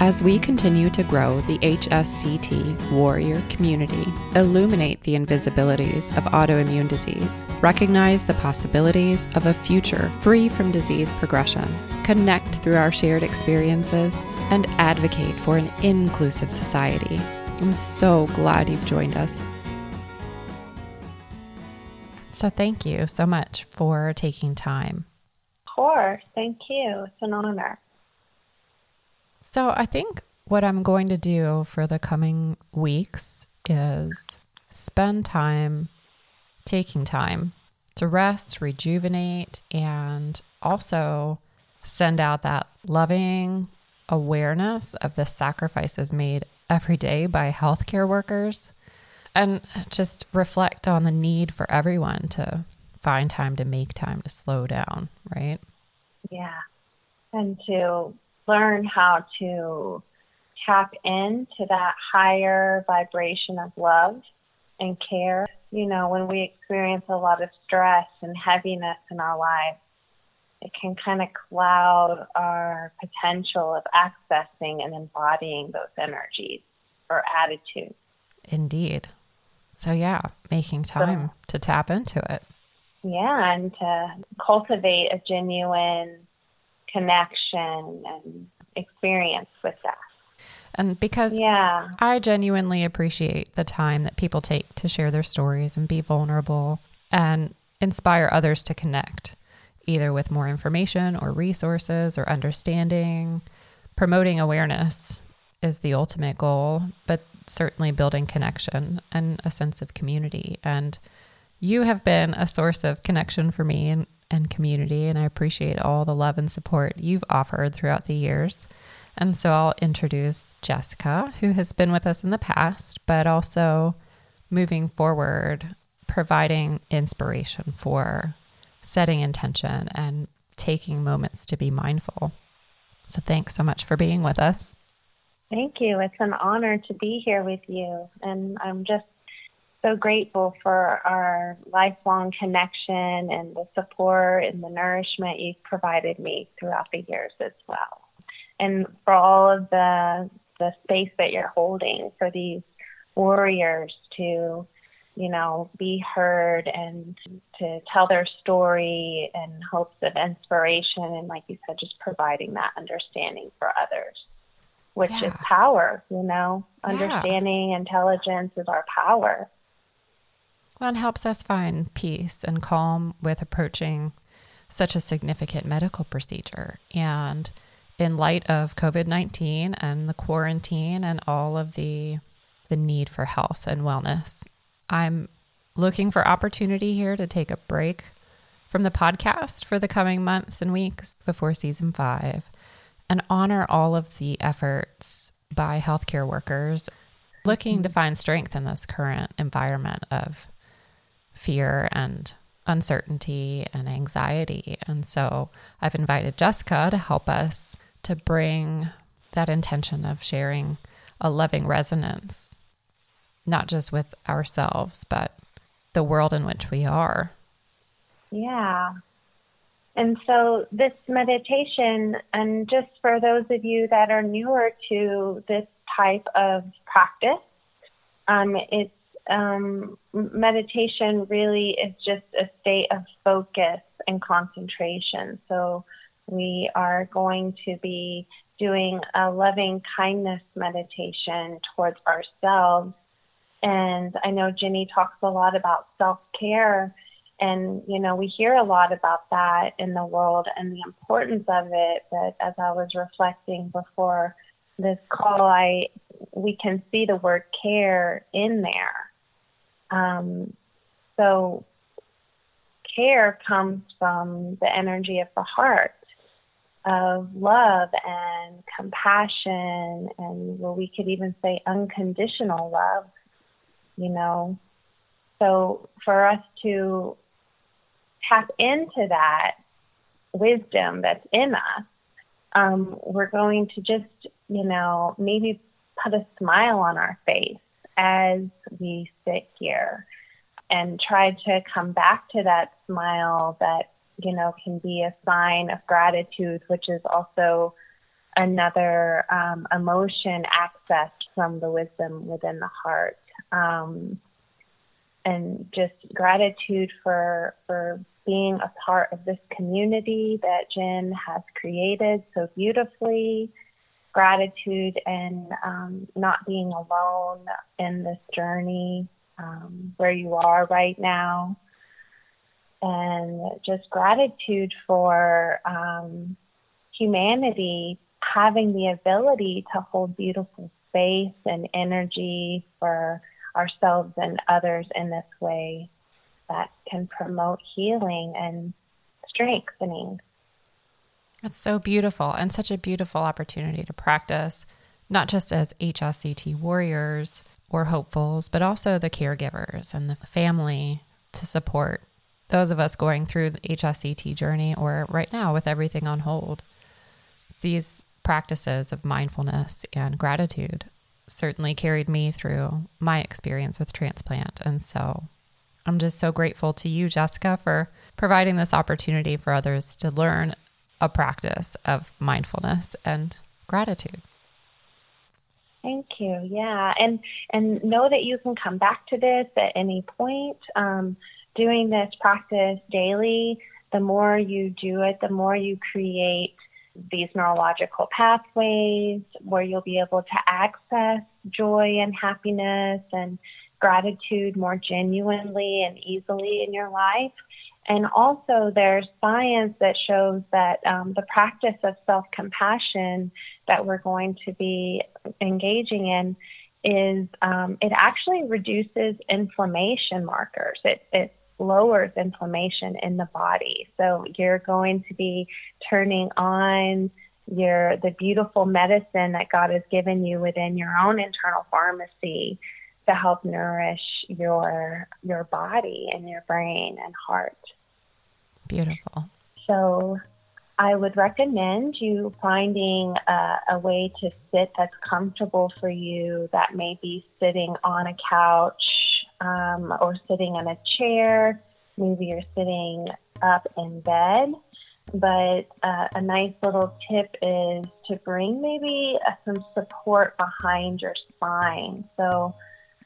As we continue to grow the HSCT warrior community, illuminate the invisibilities of autoimmune disease, recognize the possibilities of a future free from disease progression, connect through our shared experiences, and advocate for an inclusive society. I'm so glad you've joined us. So, thank you so much for taking time. Of course. Thank you. It's an honor. So I think what I'm going to do for the coming weeks is spend time taking time to rest, rejuvenate, and also send out that loving awareness of the sacrifices made every day by healthcare workers and just reflect on the need for everyone to find time to make time to slow down, right? Yeah. And to learn how to tap into that higher vibration of love and care. You know, when we experience a lot of stress and heaviness in our lives, it can kind of cloud our potential of accessing and embodying those energies or attitudes. Indeed. So, yeah, making time so, to tap into it. Yeah, and to cultivate a genuine connection and experience with that. And because yeah. I genuinely appreciate the time that people take to share their stories and be vulnerable and inspire others to connect, either with more information or resources or understanding. Promoting awareness is the ultimate goal, but certainly building connection and a sense of community. And you have been a source of connection for me and and community. And I appreciate all the love and support you've offered throughout the years. And so I'll introduce Jessica, who has been with us in the past, but also moving forward, providing inspiration for setting intention and taking moments to be mindful. So thanks so much for being with us. Thank you. It's an honor to be here with you. And I'm just so grateful for our lifelong connection and the support and the nourishment you've provided me throughout the years as well. And for all of the the space that you're holding for these warriors to, you know, be heard and to tell their story in hopes of inspiration and like you said, just providing that understanding for others. Which yeah. is power, you know. Yeah. Understanding intelligence is our power well, it helps us find peace and calm with approaching such a significant medical procedure. And in light of COVID 19 and the quarantine and all of the, the need for health and wellness, I'm looking for opportunity here to take a break from the podcast for the coming months and weeks before season five and honor all of the efforts by healthcare workers looking to mm-hmm. find strength in this current environment of fear and uncertainty and anxiety. And so I've invited Jessica to help us to bring that intention of sharing a loving resonance, not just with ourselves, but the world in which we are. Yeah. And so, this meditation, and just for those of you that are newer to this type of practice, um, it's um, meditation really is just a state of focus and concentration. So we are going to be doing a loving kindness meditation towards ourselves. And I know Jenny talks a lot about self care. And, you know, we hear a lot about that in the world and the importance of it. But as I was reflecting before this call, I, we can see the word care in there um, so care comes from the energy of the heart of love and compassion and well we could even say unconditional love you know? So for us to tap into that wisdom that's in us, um, we're going to just, you know, maybe put a smile on our face as we sit here and try to come back to that smile that, you know, can be a sign of gratitude, which is also another um, emotion accessed from the wisdom within the heart. Um, and just gratitude for for being a part of this community that Jen has created so beautifully. Gratitude and um, not being alone in this journey um, where you are right now. And just gratitude for um, humanity having the ability to hold beautiful space and energy for ourselves and others in this way that can promote healing and strengthening. That's so beautiful and such a beautiful opportunity to practice, not just as HSCT warriors or hopefuls, but also the caregivers and the family to support those of us going through the HSCT journey or right now with everything on hold. These practices of mindfulness and gratitude certainly carried me through my experience with transplant. And so I'm just so grateful to you, Jessica, for providing this opportunity for others to learn a practice of mindfulness and gratitude. Thank you. Yeah, and and know that you can come back to this at any point. Um, doing this practice daily, the more you do it, the more you create these neurological pathways where you'll be able to access joy and happiness and gratitude more genuinely and easily in your life. And also, there's science that shows that um, the practice of self compassion that we're going to be engaging in is um, it actually reduces inflammation markers. It, it lowers inflammation in the body. So you're going to be turning on your the beautiful medicine that God has given you within your own internal pharmacy to help nourish your your body and your brain and heart. Beautiful. So I would recommend you finding a, a way to sit that's comfortable for you. That may be sitting on a couch um, or sitting in a chair. Maybe you're sitting up in bed. But uh, a nice little tip is to bring maybe uh, some support behind your spine. So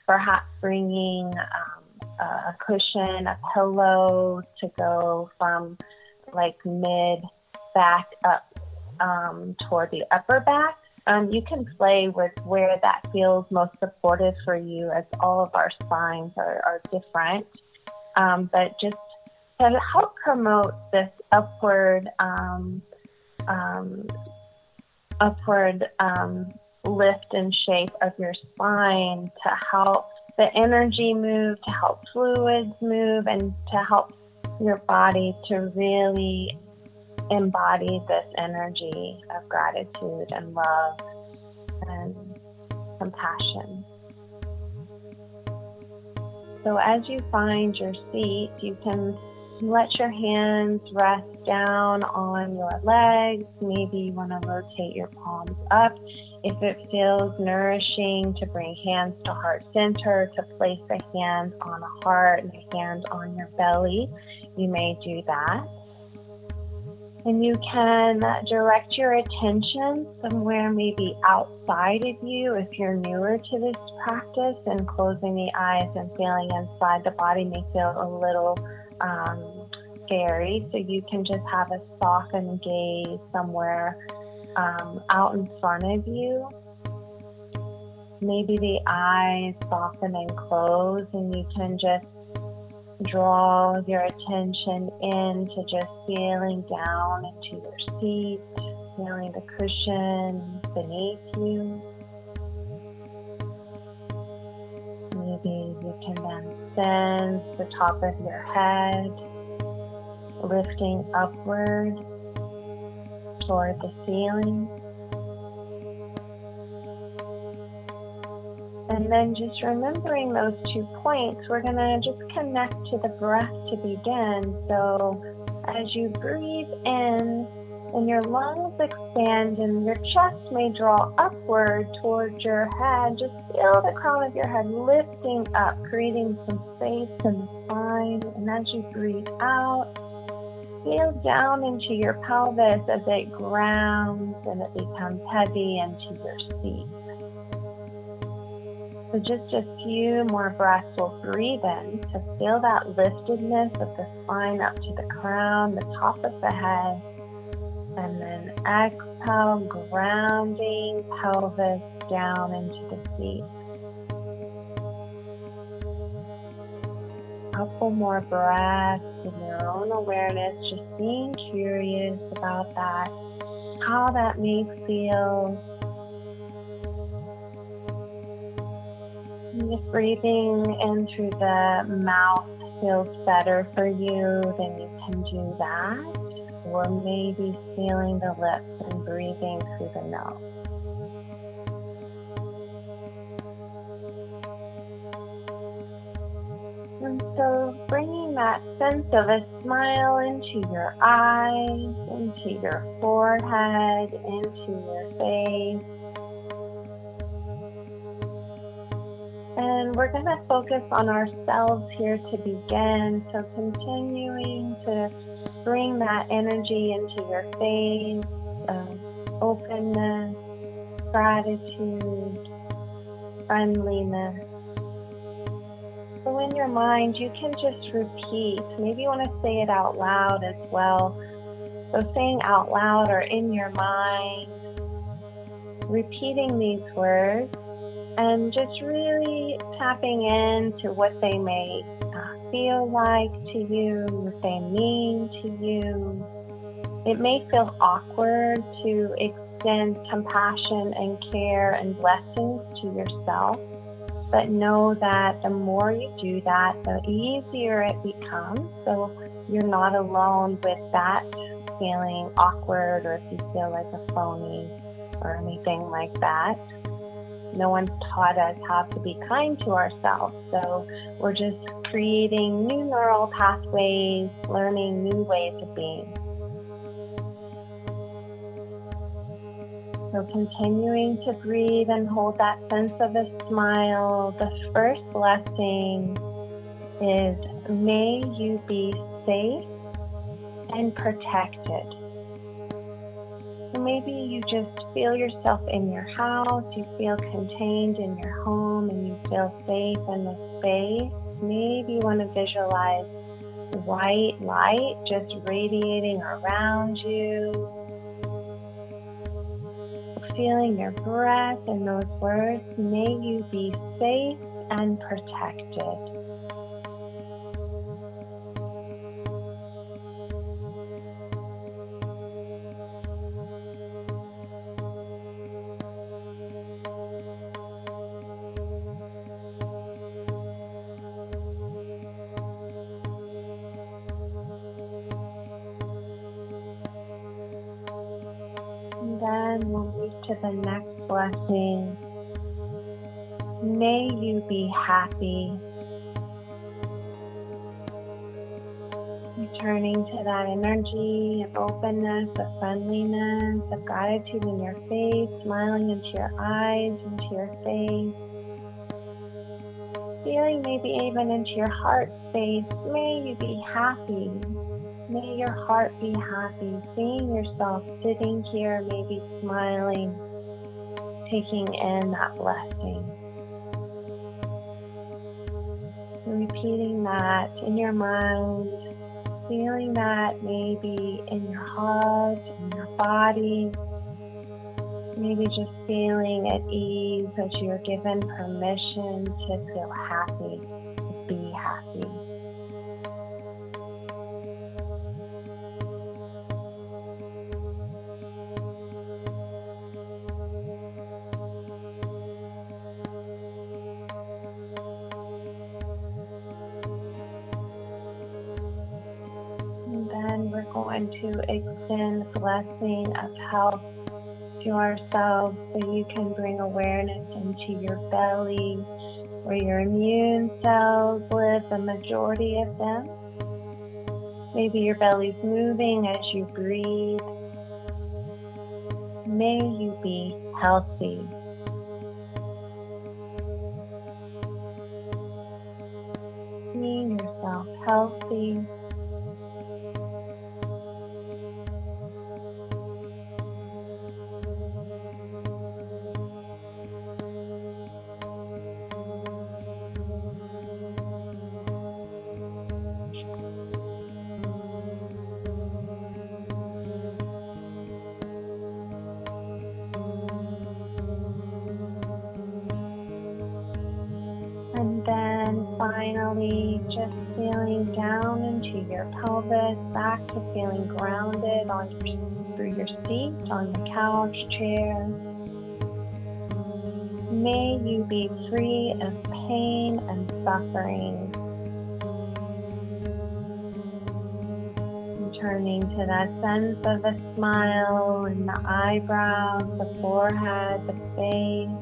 perhaps bringing um, a cushion, a pillow to go from like mid back up um, toward the upper back um, you can play with where that feels most supportive for you, as all of our spines are, are different. Um, but just to help promote this upward, um, um upward um, lift and shape of your spine to help the energy move, to help fluids move, and to help your body to really embody this energy of gratitude and love and compassion. So, as you find your seat, you can let your hands rest down on your legs. Maybe you want to rotate your palms up. If it feels nourishing to bring hands to heart center, to place a hand on a heart and a hand on your belly, you may do that. And you can direct your attention somewhere maybe outside of you if you're newer to this practice and closing the eyes and feeling inside the body may feel a little um, scary. So you can just have a softened gaze somewhere um, out in front of you. Maybe the eyes soften and close, and you can just draw your attention into just feeling down into your seat, feeling the cushion beneath you. Maybe you can then sense the top of your head lifting upward toward the ceiling. And then just remembering those two points, we're going to just connect to the breath to begin. So as you breathe in and your lungs expand and your chest may draw upward towards your head, just feel the crown of your head lifting up, creating some space in the spine. And as you breathe out, feel down into your pelvis as it grounds and it becomes heavy into your seat. So just a few more breaths will breathe in to feel that liftedness of the spine up to the crown, the top of the head and then exhale, grounding pelvis down into the seat. A couple more breaths in your own awareness, just being curious about that, how that may feel. And just breathing in through the mouth feels better for you, then you can do that or maybe feeling the lips and breathing through the nose. And so bringing that sense of a smile into your eyes, into your forehead, into your face. And we're going to focus on ourselves here to begin. So continuing to bring that energy into your face, um, openness, gratitude, friendliness. So in your mind, you can just repeat. Maybe you want to say it out loud as well. So saying out loud or in your mind, repeating these words and just really tapping into what they may feel like to you, what they mean to you. It may feel awkward to extend compassion and care and blessings to yourself, but know that the more you do that, the easier it becomes. So you're not alone with that feeling awkward or if you feel like a phony or anything like that. No one's taught us how to be kind to ourselves. So we're just creating new neural pathways, learning new ways of being. So continuing to breathe and hold that sense of a smile. The first blessing is may you be safe and protected. Maybe you just feel yourself in your house, you feel contained in your home, and you feel safe in the space maybe you want to visualize white light just radiating around you. Feeling your breath and those words, may you be safe and protected. We'll move to the next blessing. May you be happy. Returning to that energy of openness, of friendliness, of gratitude in your face, smiling into your eyes, into your face. Feeling maybe even into your heart space. May you be happy. May your heart be happy, seeing yourself sitting here, maybe smiling, taking in that blessing. Repeating that in your mind, feeling that maybe in your heart, in your body, maybe just feeling at ease as you're given permission to feel happy, to be happy. Going to extend the blessing of health to ourselves so you can bring awareness into your belly where your immune cells live, the majority of them. Maybe your belly's moving as you breathe. May you be healthy. Seeing yourself healthy. Finally, just feeling down into your pelvis, back to feeling grounded on your, through your seat, on the couch, chair. May you be free of pain and suffering. Returning to that sense of a smile in the eyebrows, the forehead, the face.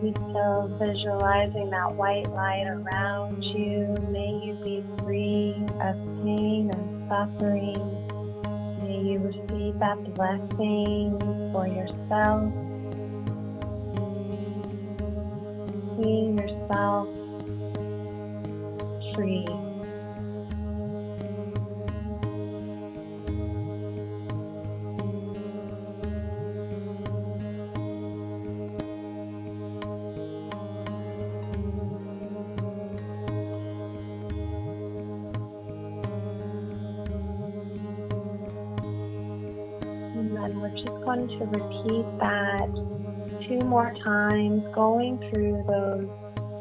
Maybe still visualizing that white light around you. May you be free of pain and suffering. May you receive that blessing for yourself. Seeing yourself free. Going to repeat that two more times, going through those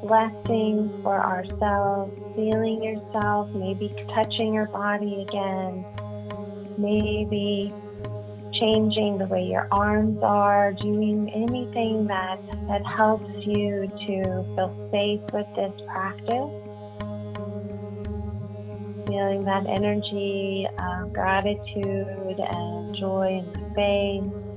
blessings for ourselves, feeling yourself, maybe touching your body again, maybe changing the way your arms are, doing anything that, that helps you to feel safe with this practice. Feeling that energy of gratitude and joy the face.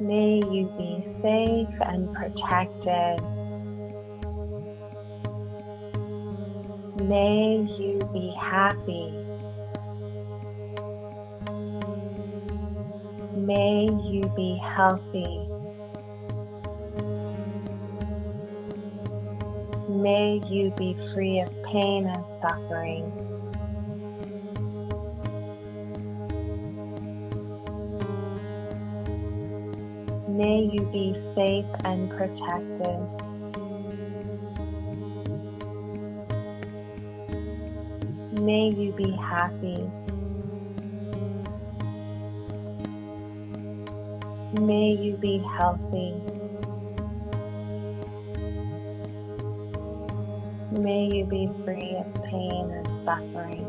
May you be safe and protected. May you be happy. May you be healthy. May you be free of pain and suffering. May you be safe and protected. May you be happy. May you be healthy. You be free of pain and suffering.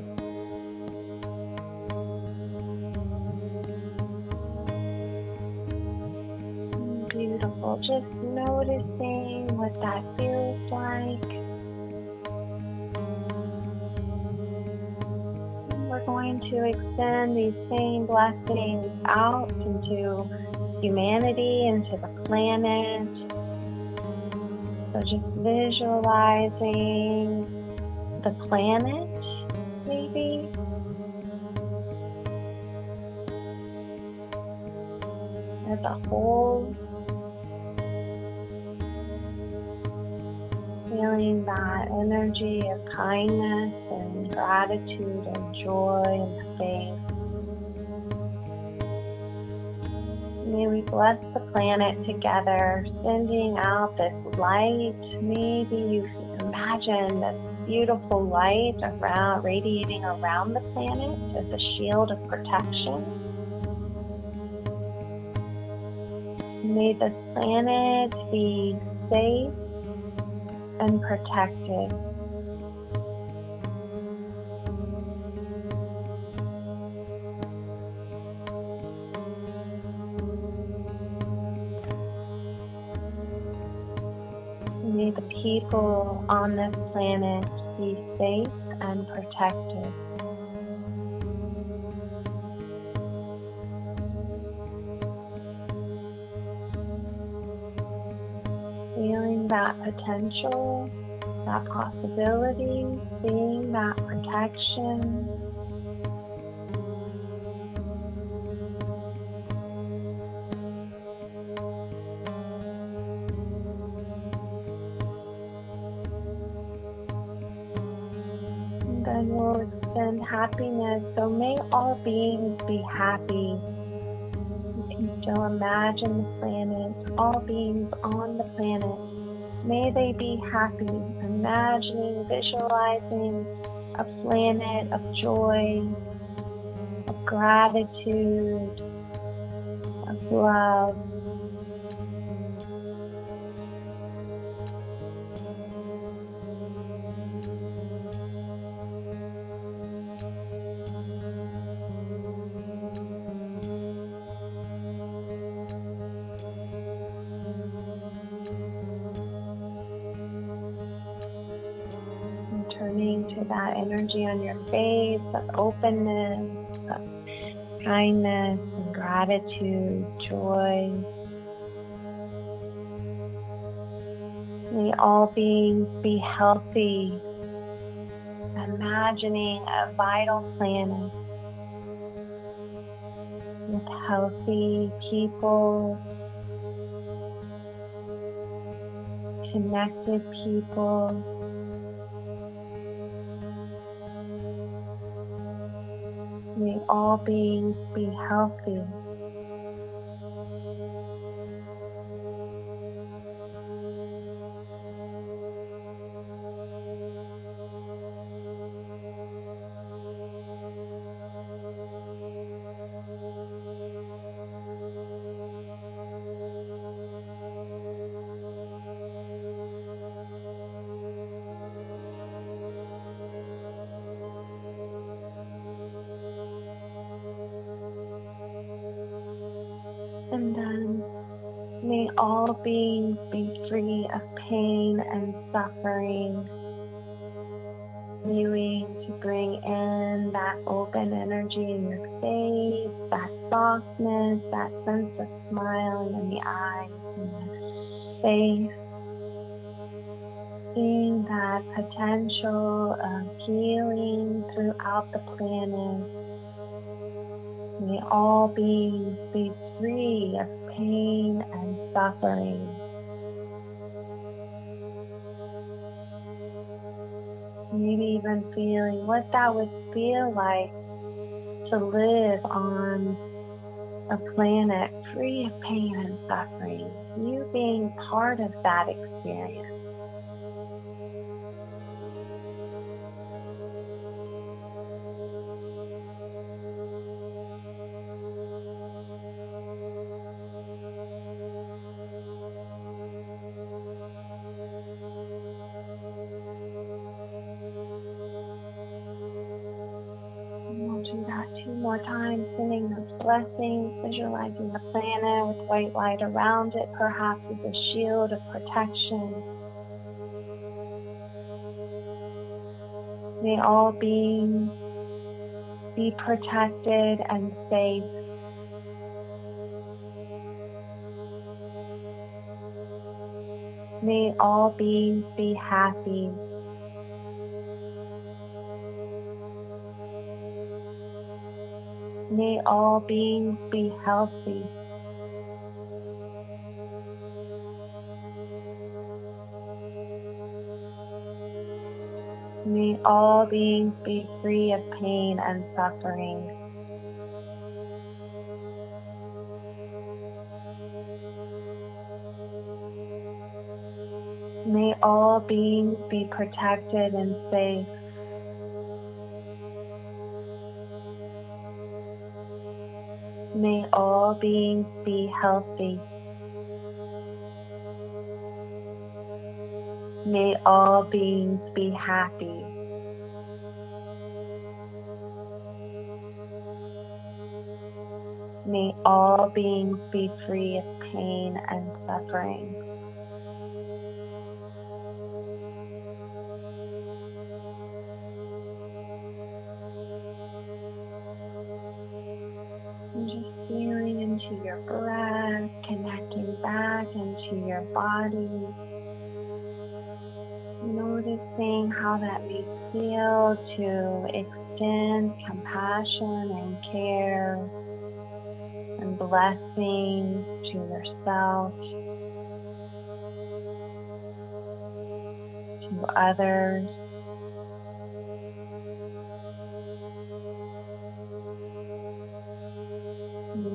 Beautiful. Just noticing what that feels like. We're going to extend these same blessings out into humanity, into the planet. Just visualizing the planet, maybe. As a whole. Feeling that energy of kindness and gratitude and joy and the we bless the planet together, sending out this light. Maybe you imagine this beautiful light around, radiating around the planet as a shield of protection. May this planet be safe and protected. People on this planet be safe and protected. Feeling that potential, that possibility, seeing that protection. Happiness. So may all beings be happy. You can still imagine the planet, all beings on the planet. May they be happy, imagining, visualizing a planet of joy, of gratitude, of love. Of openness, of kindness and gratitude, joy. May all beings be healthy, imagining a vital planet with healthy people, connected people. All beings be healthy. Pain and suffering. Continuing to bring in that open energy in your face, that softness, that sense of smiling in the eyes and the face. Seeing that potential of healing throughout the planet May all beings be free of pain and suffering. Maybe even feeling what that would feel like to live on a planet free of pain and suffering. You being part of that experience. Blessings, visualizing the planet with white light around it, perhaps as a shield of protection. May all beings be protected and safe. May all beings be happy. May all beings be healthy. May all beings be free of pain and suffering. May all beings be protected and safe. All beings be healthy. May all beings be happy. May all beings be free of pain and suffering. Body, Noticing how that may feel to extend compassion and care and blessings to yourself, to others.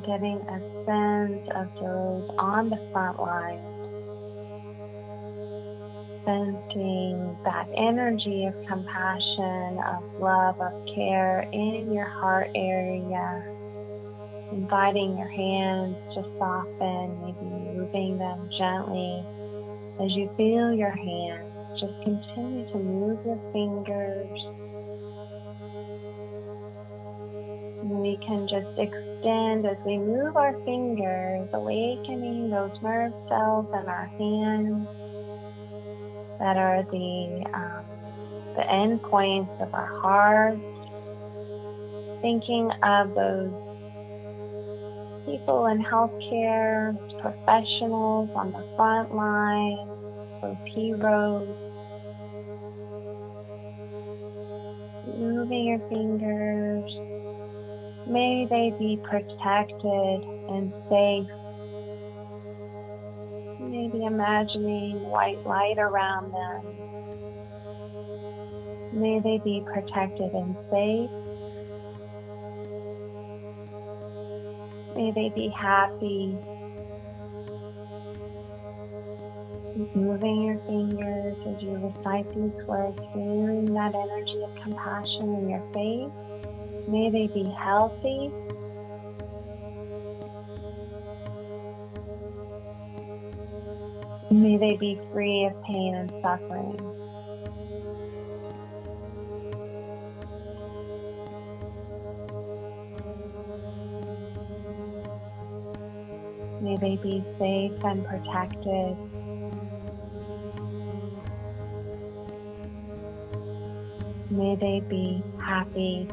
Getting a sense of those on the front line sensing that energy of compassion, of love, of care in your heart area. Inviting your hands to soften, maybe moving them gently. As you feel your hands, just continue to move your fingers. We can just extend as we move our fingers, awakening those nerve cells in our hands that are the um, the end points of our heart. Thinking of those people in healthcare, professionals on the front line, those heroes. Moving your fingers. May they be protected and safe maybe imagining white light around them. May they be protected and safe. May they be happy. moving your fingers as you recite these words, feeling that energy of compassion in your face. May they be healthy. May they be free of pain and suffering. May they be safe and protected. May they be happy.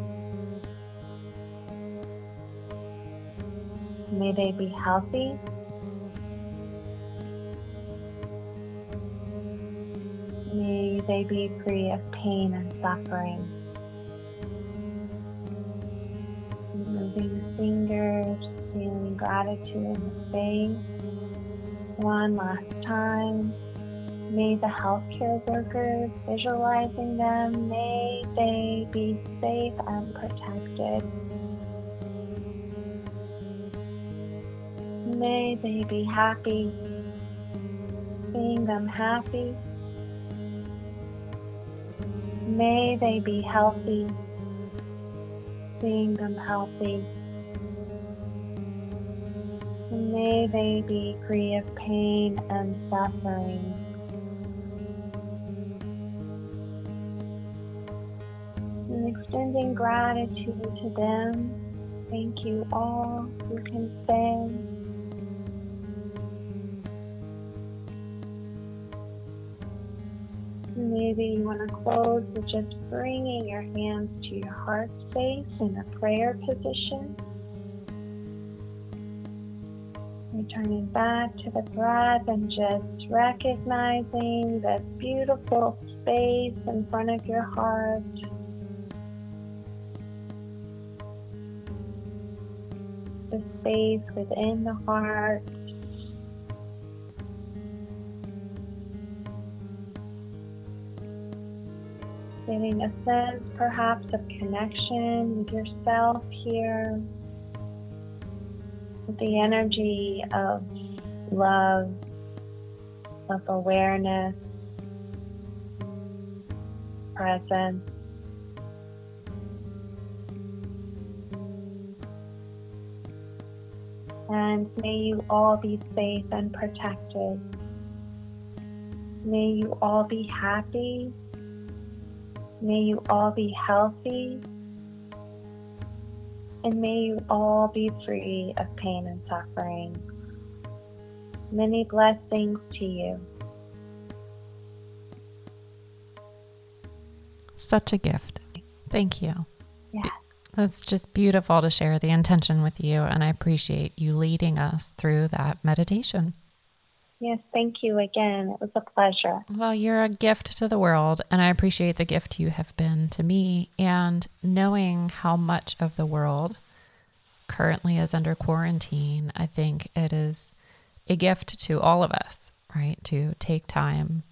May they be healthy. They be free of pain and suffering. Moving fingers, feeling gratitude in the face. One last time. May the healthcare workers, visualizing them, may they be safe and protected. May they be happy, seeing them happy. May they be healthy, seeing them healthy. May they be free of pain and suffering. And extending gratitude to them. Thank you all. You can say. Maybe you want to close with just bringing your hands to your heart space in a prayer position. Returning back to the breath and just recognizing the beautiful space in front of your heart. The space within the heart. Getting a sense perhaps of connection with yourself here, with the energy of love, of awareness, presence. And may you all be safe and protected. May you all be happy May you all be healthy and may you all be free of pain and suffering. Many blessings to you. Such a gift. Thank you. Yeah. That's just beautiful to share the intention with you, and I appreciate you leading us through that meditation. Yes, thank you again. It was a pleasure. Well, you're a gift to the world, and I appreciate the gift you have been to me. And knowing how much of the world currently is under quarantine, I think it is a gift to all of us, right? To take time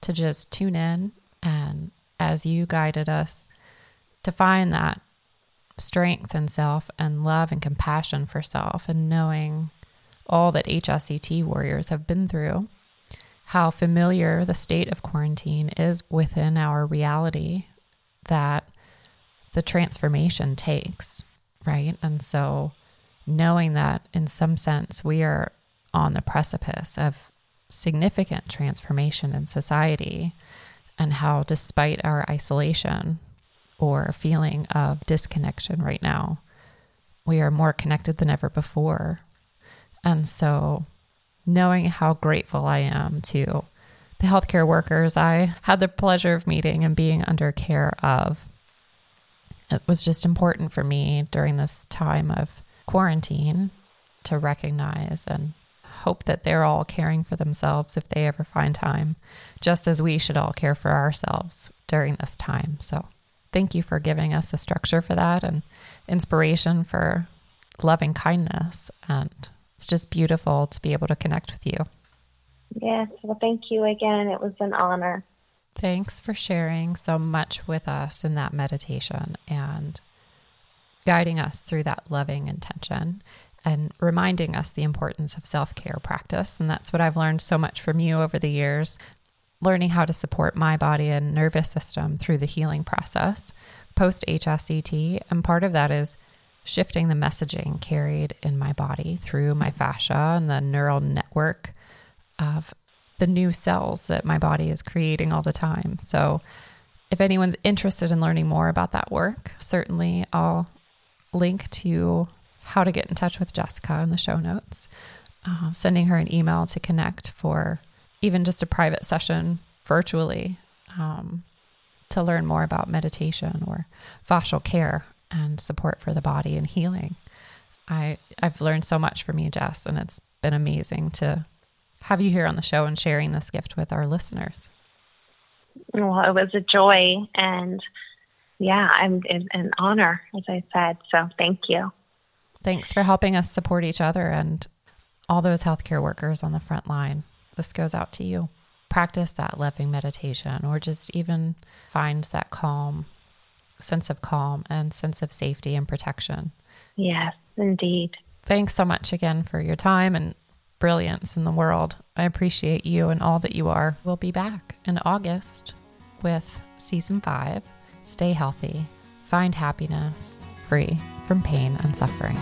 to just tune in and as you guided us to find that strength in self and love and compassion for self and knowing all that HSCT warriors have been through, how familiar the state of quarantine is within our reality that the transformation takes, right? And so knowing that in some sense we are on the precipice of significant transformation in society and how despite our isolation or feeling of disconnection right now, we are more connected than ever before and so, knowing how grateful I am to the healthcare workers I had the pleasure of meeting and being under care of, it was just important for me during this time of quarantine to recognize and hope that they're all caring for themselves if they ever find time, just as we should all care for ourselves during this time. So, thank you for giving us a structure for that and inspiration for loving kindness and it's just beautiful to be able to connect with you. Yes. Well, thank you again. It was an honor. Thanks for sharing so much with us in that meditation and guiding us through that loving intention and reminding us the importance of self care practice. And that's what I've learned so much from you over the years learning how to support my body and nervous system through the healing process post HSCT. And part of that is shifting the messaging carried in my body through my fascia and the neural network of the new cells that my body is creating all the time. So, if anyone's interested in learning more about that work, certainly I'll link to how to get in touch with Jessica in the show notes, uh, sending her an email to connect for even just a private session virtually um, to learn more about meditation or fascial care and support for the body and healing. I I've learned so much from you, Jess, and it's been amazing to have you here on the show and sharing this gift with our listeners. Well, it was a joy and yeah, I'm an honor, as I said. So thank you. Thanks for helping us support each other and all those healthcare workers on the front line. This goes out to you. Practice that loving meditation or just even find that calm sense of calm and sense of safety and protection. Yes, indeed. Thanks so much again for your time and brilliance in the world. I appreciate you and all that you are. We'll be back in August with season five. Stay healthy, find happiness, free from pain and suffering.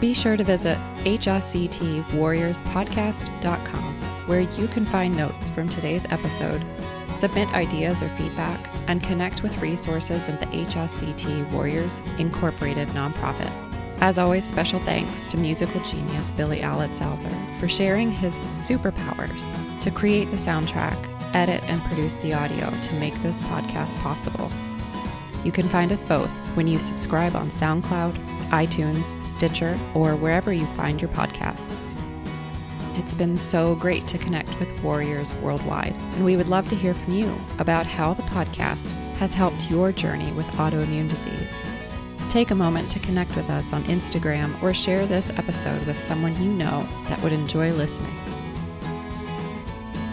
Be sure to visit hsctwarriorspodcast.com, where you can find notes from today's episode, submit ideas or feedback, and connect with resources of the HSCT Warriors Incorporated nonprofit. As always, special thanks to musical genius Billy Alitzhauser for sharing his superpowers to create the soundtrack, edit, and produce the audio to make this podcast possible. You can find us both when you subscribe on SoundCloud, iTunes, Stitcher, or wherever you find your podcasts. It's been so great to connect with warriors worldwide, and we would love to hear from you about how the podcast has helped your journey with autoimmune disease. Take a moment to connect with us on Instagram or share this episode with someone you know that would enjoy listening.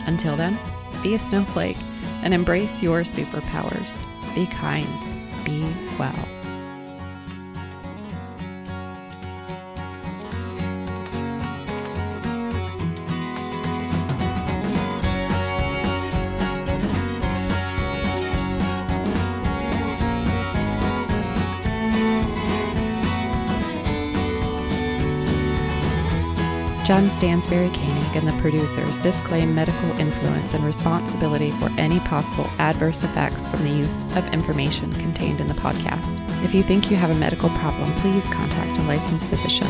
Until then, be a snowflake and embrace your superpowers. Be kind, be well. John Stansberry Canning and the producers disclaim medical influence and responsibility for any possible adverse effects from the use of information contained in the podcast. If you think you have a medical problem, please contact a licensed physician.